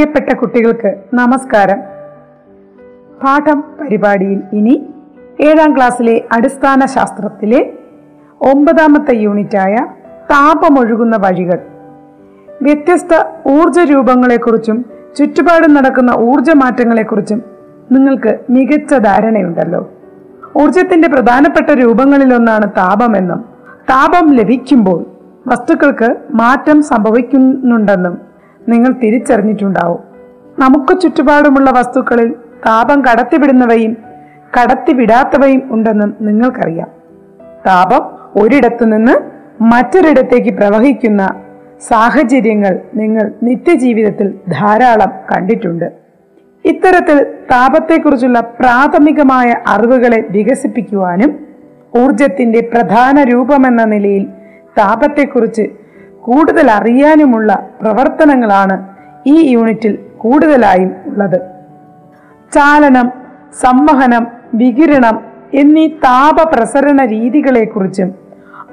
പ്രിയപ്പെട്ട കുട്ടികൾക്ക് നമസ്കാരം. പാഠം പരിപാടിയിൽ ഇനി ഏഴാം ക്ലാസ്സിലെ അടിസ്ഥാന ശാസ്ത്രത്തിലെ ഒമ്പതാമത്തെ യൂണിറ്റായ താപമൊഴുകുന്ന വഴികൾ വ്യത്യസ്ത ഊർജ രൂപങ്ങളെക്കുറിച്ചും ചുറ്റുപാടും നടക്കുന്ന ഊർജ മാറ്റങ്ങളെക്കുറിച്ചും നിങ്ങൾക്ക് മികച്ച ധാരണയുണ്ടല്ലോ. ഊർജത്തിന്റെ പ്രധാനപ്പെട്ട രൂപങ്ങളിലൊന്നാണ് താപമെന്നും താപം ലഭിക്കുമ്പോൾ വസ്തുക്കൾക്ക് മാറ്റം സംഭവിക്കുന്നുണ്ടെന്നും നിങ്ങൾ തിരിച്ചറിഞ്ഞിട്ടുണ്ടാവും. നമുക്ക് ചുറ്റുപാടുമുള്ള വസ്തുക്കളിൽ താപം കടത്തിവിടുന്നവയും കടത്തിവിടാത്തവയും ഉണ്ടെന്നും നിങ്ങൾക്കറിയാം. താപം ഒരിടത്തു നിന്ന് മറ്റൊരിടത്തേക്ക് പ്രവഹിക്കുന്ന സാഹചര്യങ്ങൾ നിങ്ങൾ നിത്യജീവിതത്തിൽ ധാരാളം കണ്ടിട്ടുണ്ട്. ഇത്തരത്തിൽ താപത്തെക്കുറിച്ചുള്ള പ്രാഥമികമായ അറിവുകളെ വികസിപ്പിക്കുവാനും ഊർജത്തിന്റെ പ്രധാന രൂപമെന്ന നിലയിൽ താപത്തെക്കുറിച്ച് കൂടുതൽ അറിയാനുമുള്ള പ്രവർത്തനങ്ങളാണ് ഈ യൂണിറ്റിൽ കൂടുതലായും ഉള്ളത്. ചാലനം സംവഹനം വികിരണം എന്നീ താപപ്രസരണ രീതികളെക്കുറിച്ചും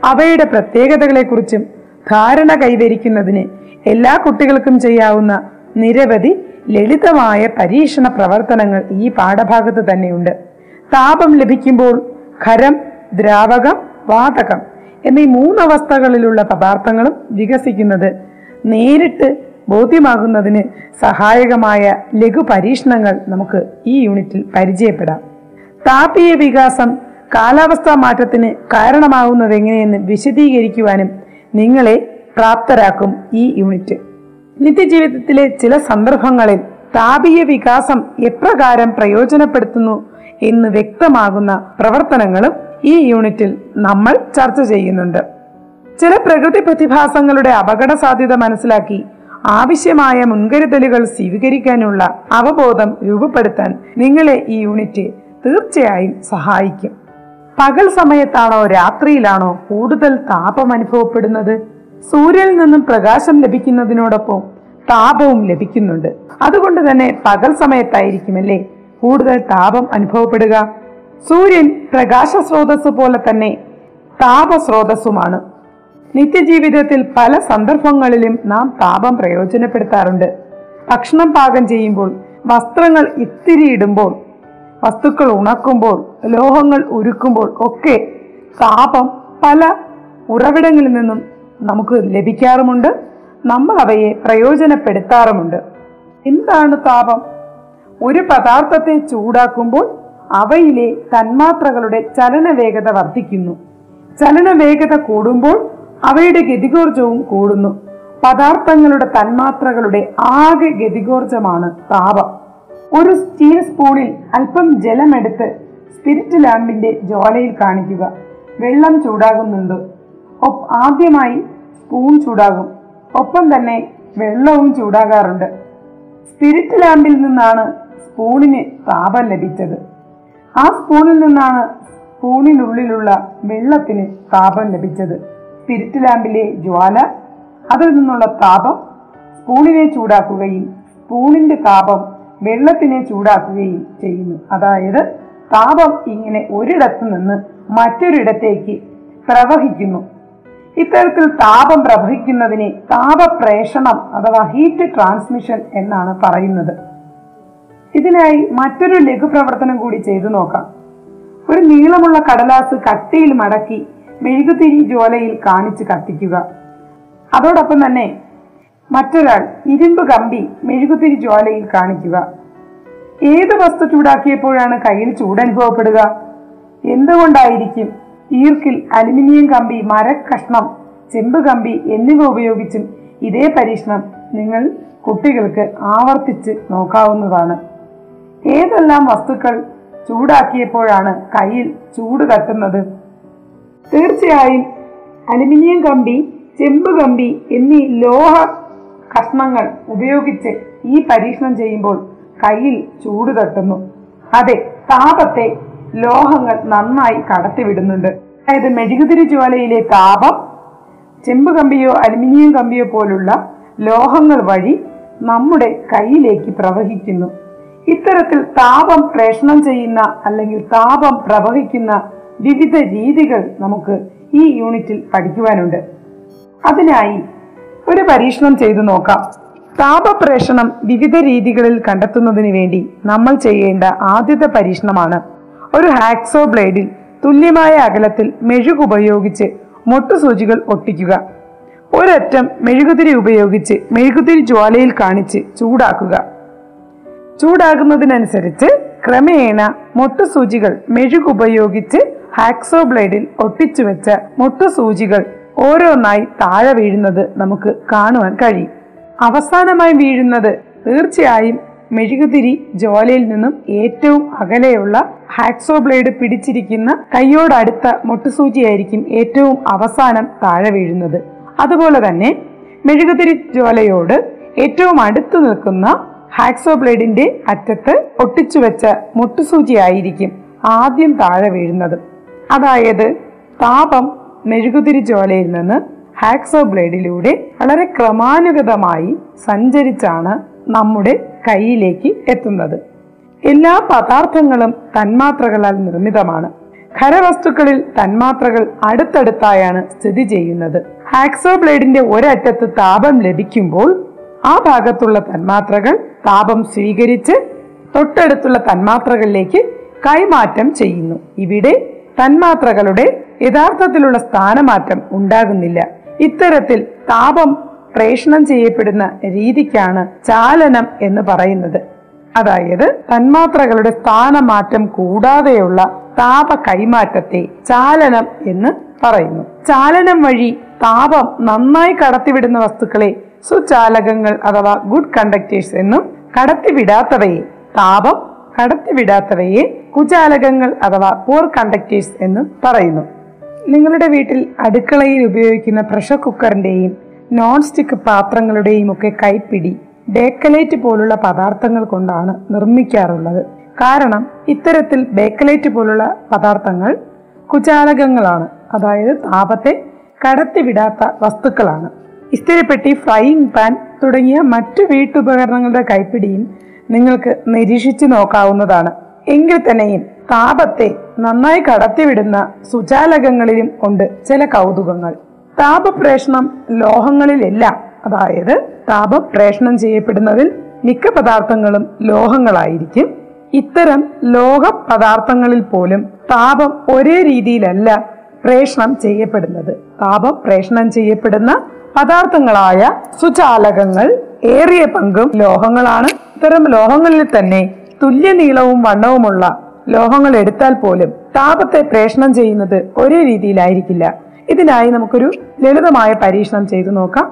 അവയുടെ പ്രത്യേകതകളെക്കുറിച്ചും ധാരണ കൈവരിക്കുന്നതിന് എല്ലാ കുട്ടികൾക്കും ചെയ്യാവുന്ന നിരവധി ലളിതമായ പരീക്ഷണ പ്രവർത്തനങ്ങൾ ഈ പാഠഭാഗത്ത് തന്നെയുണ്ട്. താപം ലഭിക്കുമ്പോൾ ഖരം ദ്രാവകം വാതകം എന്നീ മൂന്നവസ്ഥകളിലുള്ള പദാർത്ഥങ്ങളും വികസിക്കുന്നത് നേരിട്ട് ബോധ്യമാകുന്നതിന് സഹായകമായ ലഘു പരീക്ഷണങ്ങൾ നമുക്ക് ഈ യൂണിറ്റിൽ പരിചയപ്പെടാം. താപീയ വികാസം കാലാവസ്ഥാ മാറ്റത്തിന് കാരണമാകുന്നത് എങ്ങനെയെന്ന് വിശദീകരിക്കുവാനും നിങ്ങളെ പ്രാപ്തരാക്കും ഈ യൂണിറ്റ്. നിത്യജീവിതത്തിലെ ചില സന്ദർഭങ്ങളിൽ താപീയ വികാസം എപ്രകാരം പ്രയോജനപ്പെടുത്തുന്നു എന്ന് വ്യക്തമാകുന്ന പ്രവർത്തനങ്ങളും ഈ യൂണിറ്റിൽ നമ്മൾ ചർച്ച ചെയ്യുന്നുണ്ട്. ചില പ്രകൃതി പ്രതിഭാസങ്ങളുടെ അപകട സാധ്യത മനസ്സിലാക്കി ആവശ്യമായ മുൻകരുതലുകൾ സ്വീകരിക്കാനുള്ള അവബോധം രൂപപ്പെടുത്താൻ നിങ്ങളെ ഈ യൂണിറ്റ് തീർച്ചയായും സഹായിക്കും. പകൽ സമയത്താണോ രാത്രിയിലാണോ കൂടുതൽ താപം അനുഭവപ്പെടുന്നത്? സൂര്യനിൽ നിന്നും പ്രകാശം ലഭിക്കുന്നതിനോടൊപ്പം താപവും ലഭിക്കുന്നുണ്ട്. അതുകൊണ്ട് തന്നെ പകൽ സമയത്തായിരിക്കും അല്ലേ കൂടുതൽ താപം അനുഭവപ്പെടുക? സൂര്യൻ പ്രകാശ സ്രോതസ് പോലെ തന്നെ താപസ്രോതസ്സുമാണ്. നിത്യജീവിതത്തിൽ പല സന്ദർഭങ്ങളിലും നാം താപം പ്രയോജനപ്പെടുത്താറുണ്ട്. ഭക്ഷണം പാകം ചെയ്യുമ്പോൾ വസ്ത്രങ്ങൾ ഇത്തിരി ഇടുമ്പോൾ വസ്തുക്കൾ ഉണക്കുമ്പോൾ ലോഹങ്ങൾ ഉരുക്കുമ്പോൾ ഒക്കെ താപം പല ഉറവിടങ്ങളിൽ നിന്നും നമുക്ക് ലഭിക്കാറുമുണ്ട്. നമ്മൾ അവയെ പ്രയോജനപ്പെടുത്താറുമുണ്ട്. എന്താണ് താപം? ഒരു പദാർത്ഥത്തെ ചൂടാക്കുമ്പോൾ അവയിലെ തന്മാത്രകളുടെ ചലനവേഗത വർദ്ധിക്കുന്നു. ചലനവേഗത കൂടുമ്പോൾ അവയുടെ ഗതികോർജവും കൂടുന്നു. പദാർത്ഥങ്ങളുടെ തന്മാത്രകളുടെ ആകെ ഗതികോർജമാണ് താപം. ഒരു സ്റ്റീൽ സ്പൂണിൽ അല്പം ജലമെടുത്ത് സ്പിരിറ്റ് ലാമ്പിന്റെ ജ്വാലയിൽ കാണിക്കുക. വെള്ളം ചൂടാകുന്നുണ്ട്. ആദ്യമായി സ്പൂൺ ചൂടാകും. ഒപ്പം തന്നെ വെള്ളവും ചൂടാകാറുണ്ട്. സ്പിരിറ്റ് ലാമ്പിൽ നിന്നാണ് സ്പൂണിന് താപം ലഭിച്ചത്. ആ സ്പൂണിൽ നിന്നാണ് സ്പൂണിനുള്ളിലുള്ള വെള്ളത്തിന് താപം ലഭിച്ചത്. സ്പിരിറ്റ് ലാമ്പിലെ ജ്വാല അതിൽ നിന്നുള്ള താപം സ്പൂണിനെ ചൂടാക്കുകയും സ്പൂണിന്റെ താപം വെള്ളത്തിനെ ചൂടാക്കുകയും ചെയ്യുന്നു. അതായത് താപം ഇങ്ങനെ ഒരിടത്തു നിന്ന് മറ്റൊരിടത്തേക്ക് പ്രവഹിക്കുന്നു. ഇത്തരത്തിൽ താപം പ്രവഹിക്കുന്നതിനെ താപപ്രേഷണം അഥവാ ഹീറ്റ് ട്രാൻസ്മിഷൻ എന്നാണ് പറയുന്നത്. ഇതിനായി മറ്റൊരു ലഘുപ്രവർത്തനം കൂടി ചെയ്തു നോക്കാം. ഒരു നീളമുള്ള കടലാസ് കട്ടിയിൽ മടക്കി മെഴുകുതിരി ജ്വാലയിൽ കാണിച്ച് കത്തിക്കുക. അതോടൊപ്പം തന്നെ മറ്റൊരാൾ ഇരുമ്പ് കമ്പി മെഴുകുതിരി ജ്വാലയിൽ കാണിക്കുക. ഏത് വസ്തു ചൂടാക്കിയപ്പോഴാണ് കയ്യിൽ ചൂടനുഭവപ്പെടുക? എന്തുകൊണ്ടായിരിക്കും ഈർക്കിൽ അലുമിനിയം കമ്പി മരക്കഷ്ണം ചെമ്പ് കമ്പി എന്നിവ ഉപയോഗിച്ചും ഇതേ പരീക്ഷണം നിങ്ങൾ കുട്ടികൾക്ക് ആവർത്തിച്ച് നോക്കാവുന്നതാണ്? ഏതെല്ലാം വസ്തുക്കൾ ചൂടാക്കിയപ്പോഴാണ് കയ്യിൽ ചൂട് തട്ടുന്നത്? തീർച്ചയായും അലുമിനിയം കമ്പി ചെമ്പ് കമ്പി എന്നീ ലോഹ കഷ്ണങ്ങൾ ഉപയോഗിച്ച് ഈ പരീക്ഷണം ചെയ്യുമ്പോൾ കയ്യിൽ ചൂട് തട്ടുന്നു. അതെ താപത്തെ ലോഹങ്ങൾ നന്നായി കടത്തിവിടുന്നുണ്ട്. അതായത് മെഴുകുതിരി ജ്വാലയിലെ താപം ചെമ്പ് കമ്പിയോ അലുമിനിയം കമ്പിയോ പോലുള്ള ലോഹങ്ങൾ വഴി നമ്മുടെ കയ്യിലേക്ക് പ്രവഹിക്കുന്നു. ഇത്തരത്തിൽ താപം പ്രേഷണം ചെയ്യുന്ന അല്ലെങ്കിൽ താപം പ്രവഹിക്കുന്ന വിവിധ രീതികൾ നമുക്ക് ഈ യൂണിറ്റിൽ പഠിക്കുവാനുണ്ട്. അതിനായി ഒരു പരീക്ഷണം ചെയ്തു നോക്കാം. താപപ്രേഷണം വിവിധ രീതികളിൽ കണ്ടെത്തുന്നതിന് വേണ്ടി നമ്മൾ ചെയ്യേണ്ട ആദ്യത്തെ പരീക്ഷണമാണ്. ഒരു ഹാക്സോ ബ്ലേഡിൽ തുല്യമായ അകലത്തിൽ മെഴുക് ഉപയോഗിച്ച് മൊട്ടുസൂചികൾ ഒട്ടിക്കുക. ഒരറ്റം മെഴുകുതിരി ഉപയോഗിച്ച് മെഴുകുതിരി ജ്വാലയിൽ കാണിച്ച് ചൂടാക്കുക. ചൂടാകുന്നതിനനുസരിച്ച് ക്രമേണ മൊട്ടുസൂചികൾ മെഴുകുപയോഗിച്ച് ഹാക്സോ ബ്ലേഡിൽ ഒട്ടിച്ചു വെച്ച മൊട്ടുസൂചികൾ ഓരോന്നായി താഴെ വീഴുന്നത് നമുക്ക് കാണുവാൻ കഴിയും. അവസാനമായി വീഴുന്നത് തീർച്ചയായും മെഴുകുതിരി ജോലയിൽ നിന്നും ഏറ്റവും അകലെയുള്ള ഹാക്സോ ബ്ലേഡ് പിടിച്ചിരിക്കുന്ന കൈയോടടുത്ത മൊട്ടുസൂചിയായിരിക്കും ഏറ്റവും അവസാനം താഴെ വീഴുന്നത്. അതുപോലെ തന്നെ മെഴുകുതിരി ജോലയോട് ഏറ്റവും അടുത്ത് നിൽക്കുന്ന ഹാക്സോ ബ്ലേഡിന്റെ അറ്റത്ത് ഒട്ടിച്ചു വെച്ച മുട്ടുസൂചി ആയിരിക്കും ആദ്യം താഴെ വീഴുന്നത്. അതായത് താപം മെഴുകുതിരി ജ്വാലയിൽ നിന്ന് ഹാക്സോ ബ്ലേഡിലൂടെ വളരെ ക്രമാനുഗതമായി സഞ്ചരിച്ചാണ് നമ്മുടെ കയ്യിലേക്ക് എത്തുന്നത്. എല്ലാ പദാർത്ഥങ്ങളും തന്മാത്രകളാൽ നിർമ്മിതമാണ്. ഖരവസ്തുക്കളിൽ തന്മാത്രകൾ അടുത്തടുത്തായാണ് സ്ഥിതി ചെയ്യുന്നത്. ഹാക്സോ ബ്ലേഡിന്റെ ഒരറ്റത്ത് താപം ലഭിക്കുമ്പോൾ ആ ഭാഗത്തുള്ള തന്മാത്രകൾ താപം സ്വീകരിച്ച് തൊട്ടടുത്തുള്ള തന്മാത്രകളിലേക്ക് കൈമാറ്റം ചെയ്യുന്നു. ഇവിടെ തന്മാത്രകളുടെ യഥാർത്ഥത്തിലുള്ള സ്ഥാനമാറ്റം ഉണ്ടാകുന്നില്ല. ഇത്തരത്തിൽ താപം പ്രേഷണം ചെയ്യപ്പെടുന്ന രീതിക്കാണ് ചാലനം എന്ന് പറയുന്നത്. അതായത് തന്മാത്രകളുടെ സ്ഥാനമാറ്റം കൂടാതെയുള്ള താപ കൈമാറ്റത്തെ ചാലനം എന്ന് പറയുന്നു. ചാലനം വഴി താപം നന്നായി കടത്തിവിടുന്ന വസ്തുക്കളെ സുചാലകങ്ങൾ അഥവാ ഗുഡ് കണ്ടക്ടേഴ്സ് എന്നും കടത്തിവിടാത്തവയെ താപം കടത്തിവിടാത്തവയെ കുചാലകങ്ങൾ അഥവാ പോർ കണ്ടക്ടേഴ്സ് എന്ന് പറയുന്നു. നിങ്ങളുടെ വീട്ടിൽ അടുക്കളയിൽ ഉപയോഗിക്കുന്ന പ്രഷർ കുക്കറിന്റെയും നോൺ സ്റ്റിക്ക് പാത്രങ്ങളുടെയും ഒക്കെ കൈപ്പിടി ബേക്കലേറ്റ് പോലുള്ള പദാർത്ഥങ്ങൾ കൊണ്ടാണ് നിർമ്മിക്കാറുള്ളത്. കാരണം ഇത്തരത്തിൽ ബേക്കലേറ്റ് പോലുള്ള പദാർത്ഥങ്ങൾ കുചാലകങ്ങളാണ്. അതായത് താപത്തെ കടത്തിവിടാത്ത വസ്തുക്കളാണ്. ഇസ്തിരിപ്പെട്ടി ഫ്രൈയിങ് പാൻ തുടങ്ങിയ മറ്റു വീട്ടുപകരണങ്ങളുടെ കൈപ്പിടിയും നിങ്ങൾക്ക് നിരീക്ഷിച്ചു നോക്കാവുന്നതാണ്. എങ്കിൽ തന്നെയും താപത്തെ നന്നായി കടത്തിവിടുന്ന സുചാലകങ്ങളിലും ഉണ്ട് ചില കൗതുകങ്ങൾ. താപപ്രേഷണം ലോഹങ്ങളിലെല്ലാം അതായത് താപപ്രേഷണം ചെയ്യപ്പെടുന്നതിൽ മിക്ക പദാർത്ഥങ്ങളും ലോഹങ്ങളായിരിക്കും. ഇത്തരം ലോഹ പദാർത്ഥങ്ങളിൽ പോലും താപം ഒരേ രീതിയിലല്ല പ്രേഷണം ചെയ്യപ്പെടുന്നത്. താപം പ്രേഷണം ചെയ്യപ്പെടുന്ന പദാർത്ഥങ്ങളായ സുചാലകങ്ങൾ ഏറിയ പങ്കും ലോഹങ്ങളാണ്. ഇത്തരം ലോഹങ്ങളിൽ തന്നെ തുല്യ നീളവും വണ്ണവുമുള്ള ലോഹങ്ങൾ എടുത്താൽ പോലും താപത്തെ പ്രേഷണം ചെയ്യുന്നത് ഒരേ രീതിയിലായിരിക്കില്ല. ഇതിനായി നമുക്കൊരു ലളിതമായ പരീക്ഷണം ചെയ്തു നോക്കാം.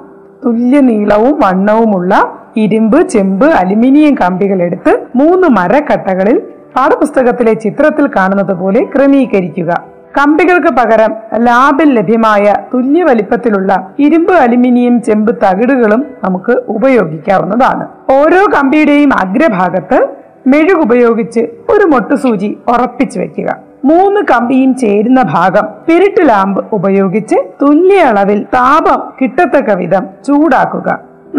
തുല്യ നീളവും വണ്ണവുമുള്ള ഇരുമ്പ് ചെമ്പ് അലുമിനിയം കമ്പികൾ എടുത്ത് മൂന്ന് മരക്കട്ടകളിൽ പാഠപുസ്തകത്തിലെ ചിത്രത്തിൽ കാണുന്നത് പോലെ ക്രമീകരിക്കുക. കമ്പികൾക്ക് പകരം ലാബിൽ ലഭ്യമായ തുല്യ വലിപ്പത്തിലുള്ള ഇരുമ്പ് അലുമിനിയം ചെമ്പ് തകിടുകളും നമുക്ക് ഉപയോഗിക്കാവുന്നതാണ്. ഓരോ കമ്പിയുടെയും അഗ്രഭാഗത്ത് മെഴുകുപയോഗിച്ച് ഒരു മൊട്ടുസൂചി ഉറപ്പിച്ചു വെക്കുക. മൂന്ന് കമ്പിയും ചേരുന്ന ഭാഗം പിരിട്ട് ലാമ്പ് ഉപയോഗിച്ച് തുല്യ അളവിൽ താപം കിട്ടത്തക്ക വിധം ചൂടാക്കുക.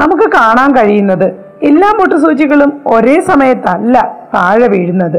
നമുക്ക് കാണാൻ കഴിയുന്നത് എല്ലാ മൊട്ടുസൂചികളും ഒരേ സമയത്തല്ല താഴെ വീഴുന്നത്.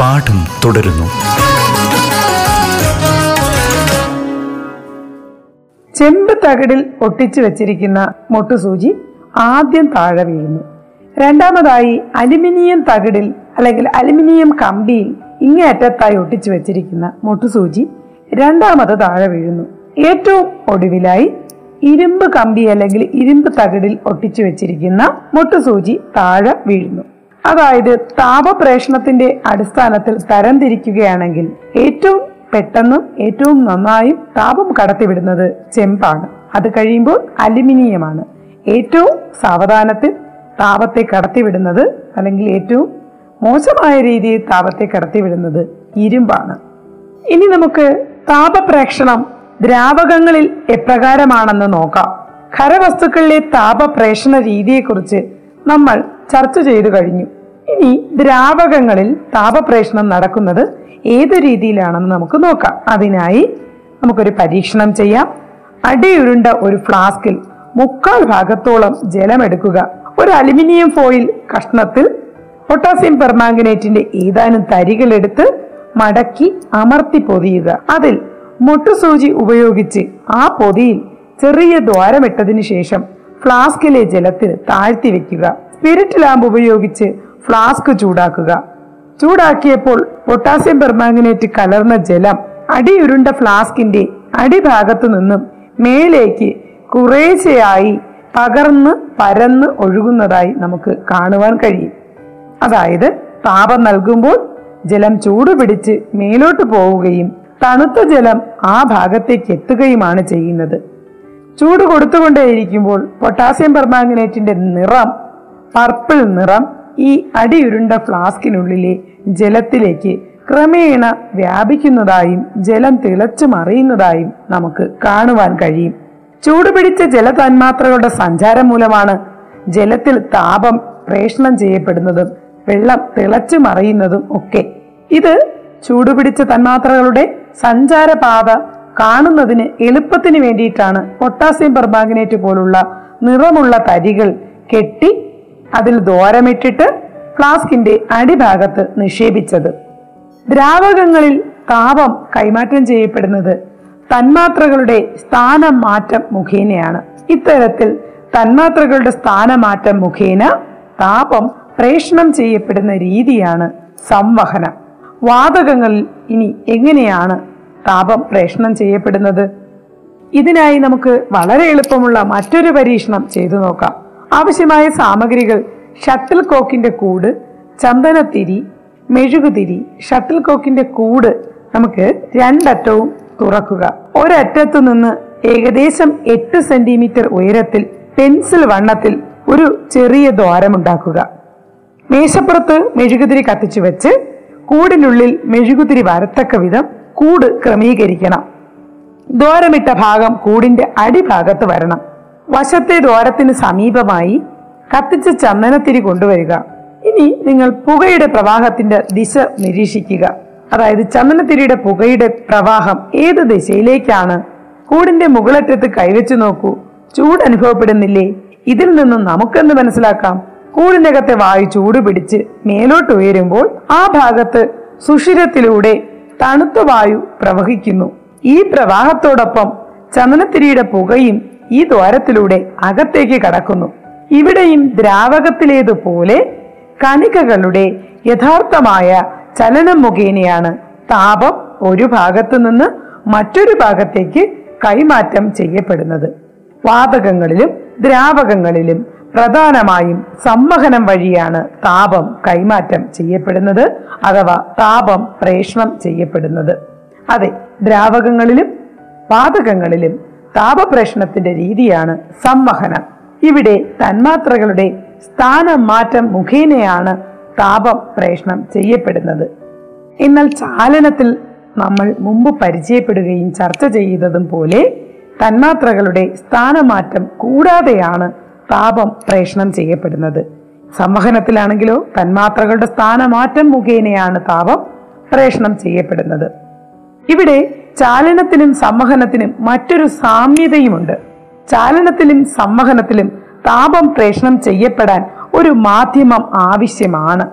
പാഠം തുടരുന്നു. ചെമ്പ് തകിടിൽ ഒട്ടിച്ചു വെച്ചിരിക്കുന്ന മൊട്ടുസൂചി ആദ്യം താഴെ വീഴുന്നു. രണ്ടാമതായി അലുമിനിയം തകിടിൽ അല്ലെങ്കിൽ അലുമിനിയം കമ്പിയിൽ ഇങ്ങേയറ്റത്തായി ഒട്ടിച്ചു വെച്ചിരിക്കുന്ന മൊട്ടുസൂചി രണ്ടാമത് താഴെ വീഴുന്നു. ഏറ്റവും ഒടുവിലായി ഇരുമ്പ് കമ്പി അല്ലെങ്കിൽ ഇരുമ്പ് തകിടിൽ ഒട്ടിച്ചു വെച്ചിരിക്കുന്ന മുട്ടുസൂചി താഴെ വീഴുന്നു. അതായത് താപപ്രേഷണത്തിന്റെ അടിസ്ഥാനത്തിൽ തരംതിരിക്കുകയാണെങ്കിൽ ഏറ്റവും പെട്ടെന്നും ഏറ്റവും നന്നായും താപം കടത്തിവിടുന്നത് ചെമ്പാണ്. അത് കഴിയുമ്പോൾ അലുമിനിയമാണ്. ഏറ്റവും സാവധാനത്തിൽ താപത്തെ കടത്തിവിടുന്നത് അല്ലെങ്കിൽ ഏറ്റവും മോശമായ രീതിയിൽ താപത്തെ കടത്തിവിടുന്നത് ഇരുമ്പാണ്. ഇനി നമുക്ക് താപപ്രേക്ഷണം ദ്രാവകങ്ങളിൽ എപ്രകാരമാണെന്ന് നോക്കാം. ഖരവസ്തുക്കളിലെ താപപ്രേഷണ രീതിയെക്കുറിച്ച് നമ്മൾ ചർച്ച ചെയ്തു കഴിഞ്ഞു. ഇനി ദ്രാവകങ്ങളിൽ താപപ്രേഷണം നടക്കുന്നത് ഏത് രീതിയിലാണെന്ന് നമുക്ക് നോക്കാം. അതിനായി നമുക്കൊരു പരീക്ഷണം ചെയ്യാം. അടിയുരുണ്ട ഒരു ഫ്ലാസ്കിൽ മുക്കാൽ ഭാഗത്തോളം ജലമെടുക്കുക. ഒരു അലുമിനിയം ഫോയിൽ കഷ്ണത്തിൽ പൊട്ടാസ്യം പെർമാംഗനേറ്റിന്റെ ഏതാനും തരികളെടുത്ത് മടക്കി അമർത്തി പൊതിയുക. അതിൽ മുട്ടുസൂചി ഉപയോഗിച്ച് ആ പൊതിയിൽ ചെറിയ ദ്വാരമിട്ടതിനു ശേഷം ഫ്ലാസ്കിലെ ജലത്തിൽ താഴ്ത്തി വെക്കുക. സ്പിരിറ്റ് ലാമ്പ് ഉപയോഗിച്ച് ഫ്ലാസ്ക് ചൂടാക്കുക. ചൂടാക്കിയപ്പോൾ പൊട്ടാസ്യം പെർമാംഗനേറ്റ് കലർന്ന ജലം അടിയുരുണ്ട ഫ്ലാസ്കിന്റെ അടിഭാഗത്തു നിന്നും മേലേക്ക് കുറേശ്ശെയായി പകർന്ന് പരന്ന് ഒഴുകുന്നതായി നമുക്ക് കാണുവാൻ കഴിയും. അതായത് താപം നൽകുമ്പോൾ ജലം ചൂടുപിടിച്ച് മേലോട്ട് പോവുകയും തണുത്ത ജലം ആ ഭാഗത്തേക്ക് എത്തുകയുമാണ് ചെയ്യുന്നത്. ചൂട് കൊടുത്തുകൊണ്ടേയിരിക്കുമ്പോൾ പൊട്ടാസ്യം പെർമാംഗനേറ്റിന്റെ നിറം പർപ്പിൾ നിറം ഈ അടിയുരുണ്ട ഫ്ലാസ്കിനുള്ളിലെ ജലത്തിലേക്ക് ക്രമേണ വ്യാപിക്കുന്നതായും ജലം തിളച്ചു മറിയുന്നതായും നമുക്ക് കാണുവാൻ കഴിയും. ചൂടുപിടിച്ച ജലതന്മാത്രകളുടെ സഞ്ചാരം മൂലമാണ് ജലത്തിൽ താപം പ്രേഷണം ചെയ്യപ്പെടുന്നതും വെള്ളം തിളച്ചു മറിയുന്നതും ഒക്കെ. ഇത് ചൂടുപിടിച്ച തന്മാത്രകളുടെ സഞ്ചാരപാത കാണുന്നതിന് എളുപ്പത്തിന് വേണ്ടിയിട്ടാണ് പൊട്ടാസ്യം പെർമാഗ്നേറ്റ് പോലുള്ള നിറമുള്ള തരികൾ കെട്ടി അതിൽ ദോരമിട്ടിട്ട് ഫ്ലാസ്കിന്റെ അടിഭാഗത്ത് നിക്ഷേപിച്ചത്. ദ്രാവകങ്ങളിൽ താപം കൈമാറ്റം ചെയ്യപ്പെടുന്നത് തന്മാത്രകളുടെ സ്ഥാനമാറ്റം മുഖേനയാണ്. ഇത്തരത്തിൽ തന്മാത്രകളുടെ സ്ഥാനമാറ്റം മുഖേന താപം പ്രേഷണം ചെയ്യപ്പെടുന്ന രീതിയാണ് സംവഹനം. വാതകങ്ങളിൽ ഇനി എങ്ങനെയാണ് താപം പ്രേഷണം ചെയ്യപ്പെടുന്നത്? ഇതിനായി നമുക്ക് വളരെ എളുപ്പമുള്ള മറ്റൊരു പരീക്ഷണം ചെയ്തു നോക്കാം. ആവശ്യമായ സാമഗ്രികൾ ഷട്ടിൽ കോക്കിന്റെ കൂട് ചന്ദനത്തിരി മെഴുകുതിരി ഷട്ടിൽ കോക്കിന്റെ കൂട് നമുക്ക് രണ്ടറ്റവും തുറക്കുക. ഒരറ്റത്തു നിന്ന് ഏകദേശം എട്ട് സെന്റിമീറ്റർ ഉയരത്തിൽ പെൻസിൽ വണ്ണത്തിൽ ഒരു ചെറിയ ദ്വാരമുണ്ടാക്കുക മേശപ്പുറത്ത് മെഴുകുതിരി കത്തിച്ചു വെച്ച് കൂടിനുള്ളിൽ മെഴുകുതിരി വരത്തക്ക വിധം കൂട് ക്രമീകരിക്കണം. ദ്വാരമിട്ട ഭാഗം കൂടിന്റെ അടിഭാഗത്ത് വരണം. വശത്തെ ദ്വാരത്തിന് സമീപമായി കത്തിച്ച ചന്ദനത്തിരി കൊണ്ടുവരിക. ഇനി നിങ്ങൾ പുകയുടെ പ്രവാഹത്തിന്റെ ദിശ നിരീക്ഷിക്കുക. അതായത് ചന്ദനത്തിരിയുടെ പുകയുടെ പ്രവാഹം ഏത് ദിശയിലേക്കാണ്? കൂടിന്റെ മുകളറ്റത്ത് കൈവച്ചു നോക്കൂ. ചൂട് അനുഭവപ്പെടുന്നില്ലേ? ഇതിൽ നിന്നും നമുക്കെന്ന് മനസ്സിലാക്കാം? കൂടിനകത്തെ വായു ചൂട് പിടിച്ച് മേലോട്ട് ഉയരുമ്പോൾ ആ ഭാഗത്ത് സുഷിരത്തിലൂടെ തണുത്ത വായു പ്രവഹിക്കുന്നു. ഈ പ്രവാഹത്തോടൊപ്പം ചന്ദനത്തിരിയുടെ പുകയും ഈ ദ്വാരത്തിലൂടെ അകത്തേക്ക് കടക്കുന്നു. ഇവിടെയും ദ്രാവകത്തിലേതുപോലെ കണികകളുടെ യഥാർത്ഥമായ ചലനം മുഖേനയാണ് താപം ഒരു ഭാഗത്തു നിന്ന് മറ്റൊരു ഭാഗത്തേക്ക് കൈമാറ്റം ചെയ്യപ്പെടുന്നത്. വാതകങ്ങളിലും ദ്രാവകങ്ങളിലും പ്രധാനമായും സംവഹനം വഴിയാണ് താപം കൈമാറ്റം ചെയ്യപ്പെടുന്നത് അഥവാ താപം പ്രേഷണം ചെയ്യപ്പെടുന്നത്. അതെ ദ്രാവകങ്ങളിലും വാതകങ്ങളിലും താപപ്രേഷണത്തിന്റെ രീതിയാണ് സംവഹനം. ഇവിടെ തന്മാത്രകളുടെ സ്ഥാനമാറ്റം മുഖേനയാണ് താപം പ്രേഷണം ചെയ്യപ്പെടുന്നത്. എന്നാൽ ചാലനത്തിൽ നമ്മൾ മുമ്പ് പരിചയപ്പെടുകയും ചർച്ച ചെയ്തതും പോലെ തന്മാത്രകളുടെ സ്ഥാനമാറ്റം കൂടാതെയാണ് താപം പ്രേഷണം ചെയ്യപ്പെടുന്നത്. സംവഹനത്തിലാണെങ്കിലോ തന്മാത്രകളുടെ സ്ഥാനമാറ്റം മുഖേനയാണ് താപം പ്രേഷണം ചെയ്യപ്പെടുന്നത്. ഇവിടെ ചാലനത്തിനും സംവഹനത്തിനും മറ്റൊരു സാമ്യതയുമുണ്ട്. ചാലനത്തിലും സംവഹനത്തിലും താപം പ്രേഷണം ചെയ്യപ്പെടാൻ ഒരു മാധ്യമം ആവശ്യമാണ്.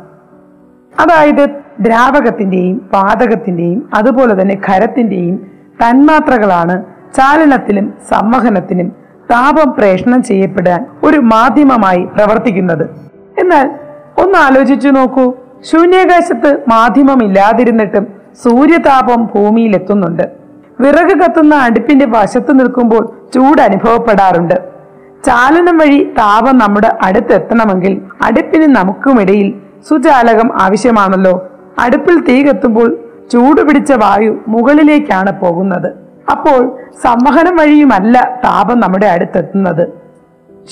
അതായത് ദ്രാവകത്തിന്റെയും വാതകത്തിന്റെയും അതുപോലെ തന്നെ ഖരത്തിന്റെയും തന്മാത്രകളാണ് ചാലനത്തിലും സംവഹനത്തിനും താപം പ്രേഷണം ചെയ്യപ്പെടാൻ ഒരു മാധ്യമമായി പ്രവർത്തിക്കുന്നത്. എന്നാൽ ഒന്ന് ആലോചിച്ചു നോക്കൂ. ശൂന്യാകാശത്ത് മാധ്യമം ഇല്ലാതിരുന്നിട്ടും സൂര്യതാപം ഭൂമിയിൽ എത്തുന്നുണ്ട് വിറക് കത്തുന്ന അടുപ്പിന്റെ വശത്ത് നിൽക്കുമ്പോൾ ചൂട് അനുഭവപ്പെടാറുണ്ട്. ചാലനം വഴി താപം നമ്മുടെ അടുത്തെത്തണമെങ്കിൽ അടുപ്പിന് നമുക്കുമിടയിൽ സുചാലകം ആവശ്യമാണല്ലോ. അടുപ്പിൽ തീ കത്തുമ്പോൾ ചൂട് പിടിച്ച വായു മുകളിലേക്കാണ് പോകുന്നത്. അപ്പോൾ സംവഹനം വഴിയുമല്ല താപം നമ്മുടെ അടുത്തെത്തുന്നത്.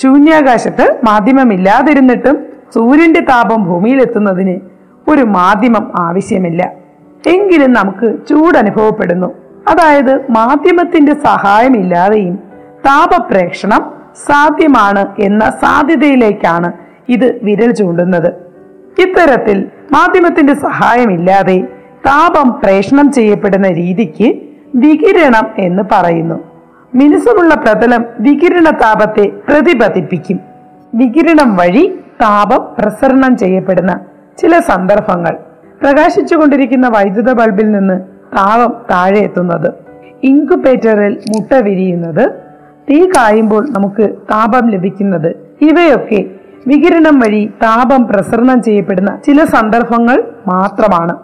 ശൂന്യാകാശത്ത് മാധ്യമമില്ലാതിരുന്നിട്ടും സൂര്യന്റെ താപം ഭൂമിയിലെത്തുന്നതിന് ഒരു മാധ്യമം ആവശ്യമില്ല. എങ്കിലും നമുക്ക് ചൂട് അനുഭവപ്പെടുന്നു അതായത് മാധ്യമത്തിന്റെ സഹായമില്ലാതെയും താപപ്രേക്ഷണം സാധ്യമാണ് എന്ന സാധ്യതയിലേക്കാണ് ഇത് വിരൽ ചൂണ്ടുന്നത്. ഇത്തരത്തിൽ മാധ്യമത്തിന്റെ സഹായമില്ലാതെ താപം പ്രേഷണം ചെയ്യപ്പെടുന്ന രീതിക്ക് വികിരണം എന്ന് പറയുന്നു. മിനുസമുള്ള പ്രതലം വികിരണ താപത്തെ പ്രതിപതിപ്പിക്കും. വികിരണം വഴി താപം പ്രസരണം ചെയ്യപ്പെടുന്ന ചില സന്ദർഭങ്ങൾ. പ്രകാശിച്ചുകൊണ്ടിരിക്കുന്ന വൈദ്യുത ബൾബിൽ നിന്ന് താപം താഴെ എത്തുന്നത്. ഇൻകുബേറ്ററിൽ മുട്ട വിരിയുന്നത്. തീ കായുമ്പോൾ നമുക്ക് താപം ലഭിക്കുന്നത്. ഇവയൊക്കെ വികിരണം വഴി താപം പ്രസരണം ചെയ്യപ്പെടുന്ന ചില സന്ദർഭങ്ങൾ മാത്രമാണ്.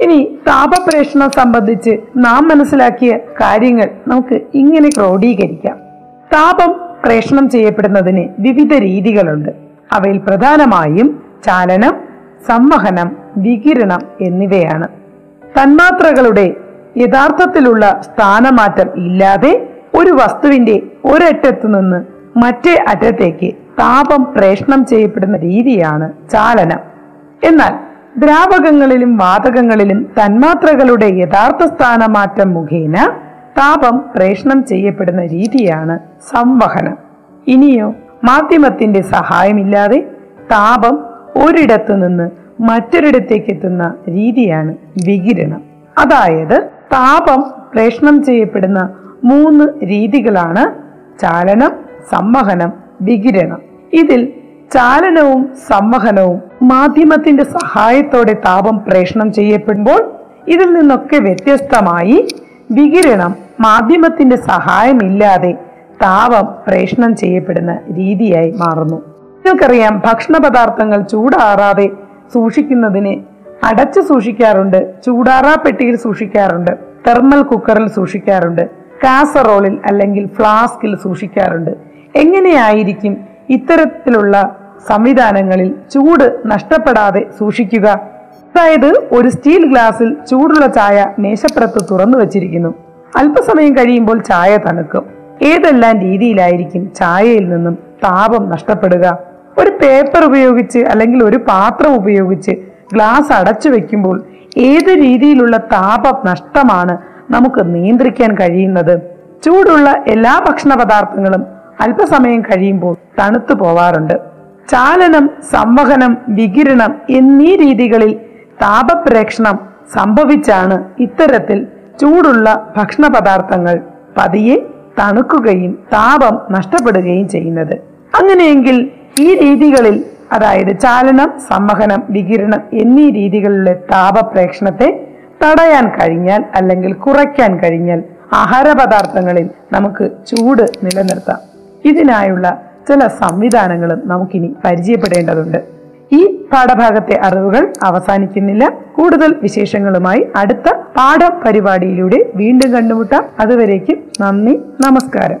ഇനി താപപ്രേഷണം സംബന്ധിച്ച് നാം മനസ്സിലാക്കിയ കാര്യങ്ങൾ നമുക്ക് ഇങ്ങനെ ക്രോഡീകരിക്കാം. താപം പ്രേഷണം ചെയ്യപ്പെടുന്നതിന് വിവിധ രീതികളുണ്ട്. അവയിൽ പ്രധാനമായും ചാലനം സംവഹനം വികിരണം എന്നിവയാണ്. തന്മാത്രകളുടെ യഥാർത്ഥത്തിലുള്ള സ്ഥാനമാറ്റം ഇല്ലാതെ ഒരു വസ്തുവിന്റെ ഒരറ്റത്തു നിന്ന് മറ്റേ അറ്റത്തേക്ക് താപം പ്രേഷണം ചെയ്യപ്പെടുന്ന രീതിയാണ് ചാലനം. എന്നാൽ ദ്രാവകങ്ങളിലും വാതകങ്ങളിലും തന്മാത്രകളുടെ യഥാർത്ഥ സ്ഥാനമാറ്റം മുഖേന താപം പ്രേഷണം ചെയ്യപ്പെടുന്ന രീതിയാണ് സംവഹനം. ഇനിയോ മാധ്യമത്തിന്റെ സഹായമില്ലാതെ താപം ഒരിടത്തു നിന്ന് മറ്റൊരിടത്തേക്ക് എത്തുന്ന രീതിയാണ് വികിരണം. അതായത് താപം പ്രേഷണം ചെയ്യപ്പെടുന്ന മൂന്ന് രീതികളാണ് ചാലനം സംവഹനം വികിരണം. ഇതിൽ ചാലനവും സംവഹനവും മാധ്യമത്തിന്റെ സഹായത്തോടെ താപം പ്രേഷണം ചെയ്യപ്പെടുമ്പോൾ ഇതിൽ നിന്നൊക്കെ വ്യത്യസ്തമായി വികിരണം മാധ്യമത്തിന്റെ സഹായമില്ലാതെ താപം പ്രേഷണം ചെയ്യപ്പെടുന്ന രീതിയായി മാറുന്നു. നിങ്ങൾക്കറിയാം ഭക്ഷണ പദാർത്ഥങ്ങൾ ചൂടാറാതെ സൂക്ഷിക്കുന്നതിന് അടച്ചു സൂക്ഷിക്കാറുണ്ട് ചൂടാറാ പെട്ടിയിൽ സൂക്ഷിക്കാറുണ്ട് തെർമൽ കുക്കറിൽ സൂക്ഷിക്കാറുണ്ട് കാസറോളിൽ അല്ലെങ്കിൽ ഫ്ലാസ്കിൽ സൂക്ഷിക്കാറുണ്ട്. എങ്ങനെയായിരിക്കും ഇത്തരത്തിലുള്ള സംവിധാനങ്ങളിൽ ചൂട് നഷ്ടപ്പെടാതെ സൂക്ഷിക്കുക? അതായത് ഒരു സ്റ്റീൽ ഗ്ലാസിൽ ചൂടുള്ള ചായ മേശപ്പുറത്ത് തുറന്നു വച്ചിരിക്കുന്നു. അല്പസമയം കഴിയുമ്പോൾ ചായ തണുക്കും. ഏതെല്ലാം രീതിയിലായിരിക്കും ചായയിൽ നിന്നും താപം നഷ്ടപ്പെടുക? ഒരു പേപ്പർ ഉപയോഗിച്ച് അല്ലെങ്കിൽ ഒരു പാത്രം ഉപയോഗിച്ച് ഗ്ലാസ് അടച്ചു വെക്കുമ്പോൾ ഏത് രീതിയിലുള്ള താപ നഷ്ടമാണ് നമുക്ക് നിയന്ത്രിക്കാൻ കഴിയുന്നത്? ചൂടുള്ള എല്ലാ ഭക്ഷണ പദാർത്ഥങ്ങളും അല്പസമയം കഴിയുമ്പോൾ തണുത്തു പോവാറുണ്ട്. ചാലനം സംവഹനം വികിരണം എന്നീ രീതികളിൽ താപപ്രേക്ഷണം സംഭവിച്ചാണ് ഇത്തരത്തിൽ ചൂടുള്ള ഭക്ഷണ പദാർത്ഥങ്ങൾ പതിയെ തണുക്കുകയും താപം നഷ്ടപ്പെടുകയും ചെയ്യുന്നത്. അങ്ങനെയെങ്കിൽ ഈ രീതികളിൽ അതായത് ചാലനം സമ്മഹനം വികിരണം എന്നീ രീതികളിലെ താപപ്രേക്ഷണത്തെ തടയാൻ കഴിഞ്ഞാൽ അല്ലെങ്കിൽ കുറയ്ക്കാൻ കഴിഞ്ഞാൽ ആഹാരപദാർത്ഥങ്ങളിൽ നമുക്ക് ചൂട് നിലനിർത്താം. ഇതിനായുള്ള ചില സംവിധാനങ്ങളും നമുക്കിനി പരിചയപ്പെടേണ്ടതുണ്ട്. ഈ പാഠഭാഗത്തെ അറിവുകൾ അവസാനിക്കുന്നില്ല. കൂടുതൽ വിശേഷങ്ങളുമായി അടുത്ത പാഠ പരിപാടിയിലൂടെ വീണ്ടും കണ്ടുമുട്ടാം. അതുവരേക്കും നന്ദി നമസ്കാരം.